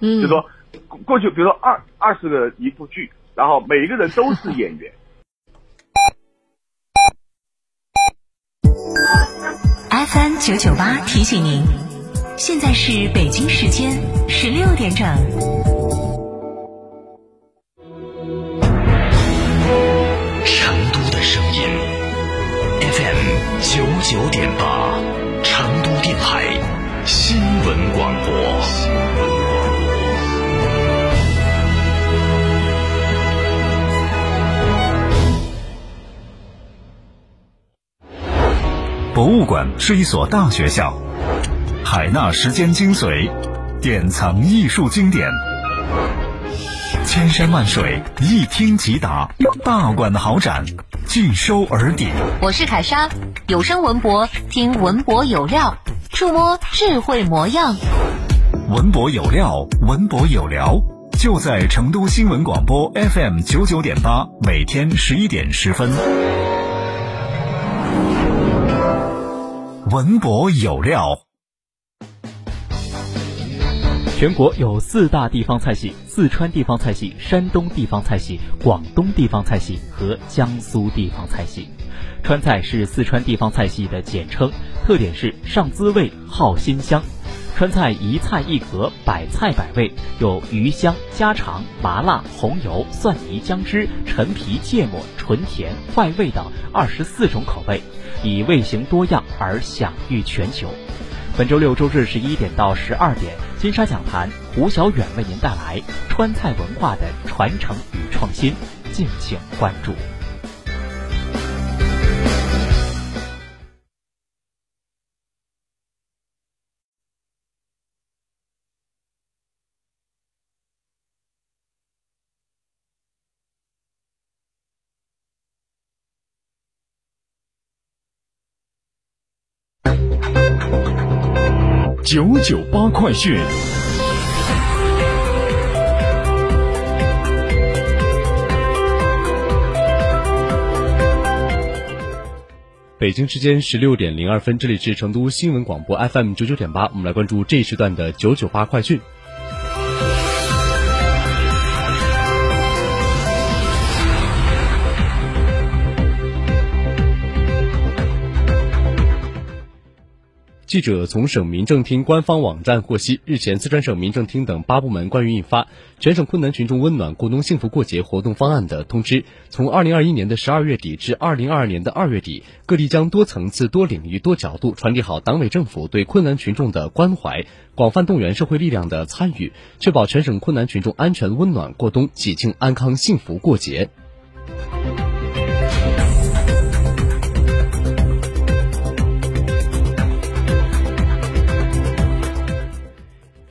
嗯，就说过去比如说二二十个一部剧，然后每一个人都是 演员。FM 九九八提醒您，现在是北京时间十六点整。成都的声音，FM 九九点八，成都电台新闻广播。博物馆是一所大学校，海纳时间精髓，典藏艺术经典，千山万水一听即达，大馆豪展，尽收耳底。我是凯莎，有声文博听文博有料，触摸智慧模样。文博有料，文博有聊，就在成都新闻广播 FM 九九点八，每天十一点十分。文博有料。全国有四大地方菜系：四川地方菜系、山东地方菜系、广东地方菜系和江苏地方菜系。川菜是四川地方菜系的简称，特点是上滋味、好新香。川菜一菜一格，百菜百味，有鱼香、家常、麻辣、红油、蒜泥、姜汁、陈皮、芥末、纯甜、坏味等二十四种口味。以味型多样而享誉全球。本周六周日十一点到十二点，金沙讲坛，胡小远为您带来川菜文化的传承与创新，敬请关注。九九八快讯。北京时间十六点零二分，这里是成都新闻广播 FM 九九点八，我们来关注这一时段的九九八快讯。记者从省民政厅官方网站获悉，日前，四川省民政厅等八部门关于印发《全省困难群众温暖过冬幸福过节活动方案》的通知，从二零二一年的十二月底至二零二二年的二月底，各地将多层次、多领域、多角度传递好党委政府对困难群众的关怀，广泛动员社会力量的参与，确保全省困难群众安全温暖过冬、喜庆安康幸福过节。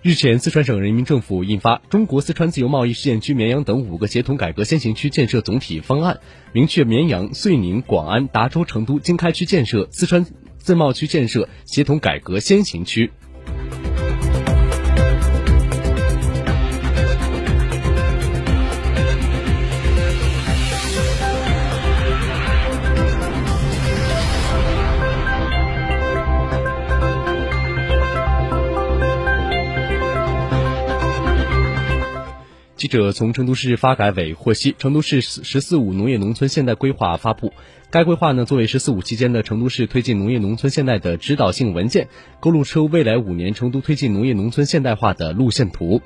日前，四川省人民政府印发《中国四川自由贸易试验区绵阳等五个协同改革先行区建设总体方案》，明确绵阳、遂宁、广安、达州、成都经开区建设四川自贸区建设协同改革先行区。记者从成都市发改委获悉，成都市“十四五”农业农村现代规划发布。该规划呢，作为“十四五”期间的成都市推进农业农村现代的指导性文件，勾勒出未来五年成都推进农业农村现代化的路线图。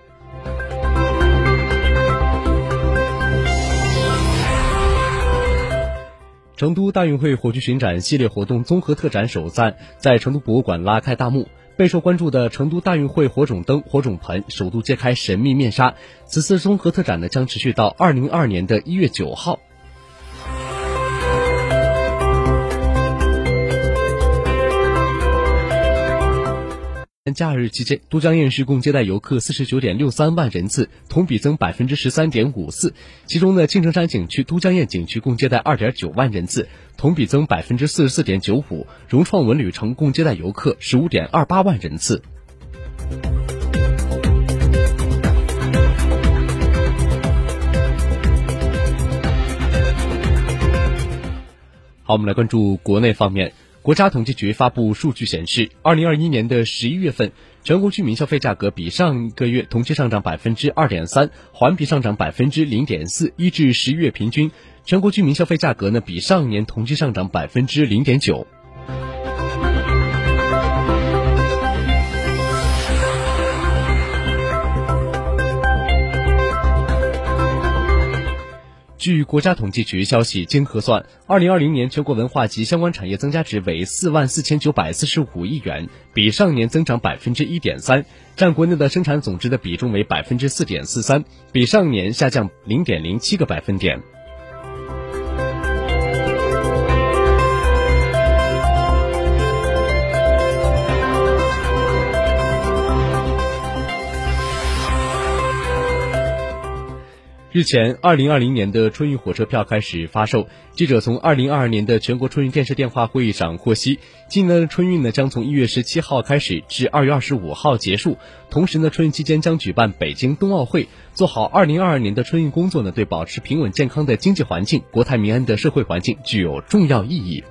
成都大运会火炬巡展系列活动综合特展首站在成都博物馆拉开大幕。备受关注的成都大运会火种灯、火种盆首度揭开神秘面纱。此次综合特展呢，将持续到二零二二年的一月九号。假日期间，都江堰市共接待游客四十九点六三万人次，同比增百分之十三点五四。其中呢，青城山景区、都江堰景区共接待二点九万人次，同比增百分之四十四点九五。融创文旅城共接待游客十五点二八万人次。好，我们来关注国内方面。国家统计局发布数据显示，二零二一年的十一月份，全国居民消费价格比上个月同期上涨百分之二点三，环比上涨百分之零点四。一至十一月平均，全国居民消费价格呢比上年同期上涨百分之零点九。据国家统计局消息，经核算，二零二零年全国文化及相关产业增加值为四万四千九百四十五亿元，比上年增长百分之一点三，占国内的生产总值的比重为百分之四点四三，比上年下降零点零七个百分点。日前，二零二零年的春运火车票开始发售。记者从二零二二年的全国春运电视电话会议上获悉，今年的春运呢将从一月十七号开始至二月二十五号结束。同时呢，春运期间将举办北京冬奥会。做好二零二二年的春运工作呢，对保持平稳健康的经济环境、国泰民安的社会环境具有重要意义。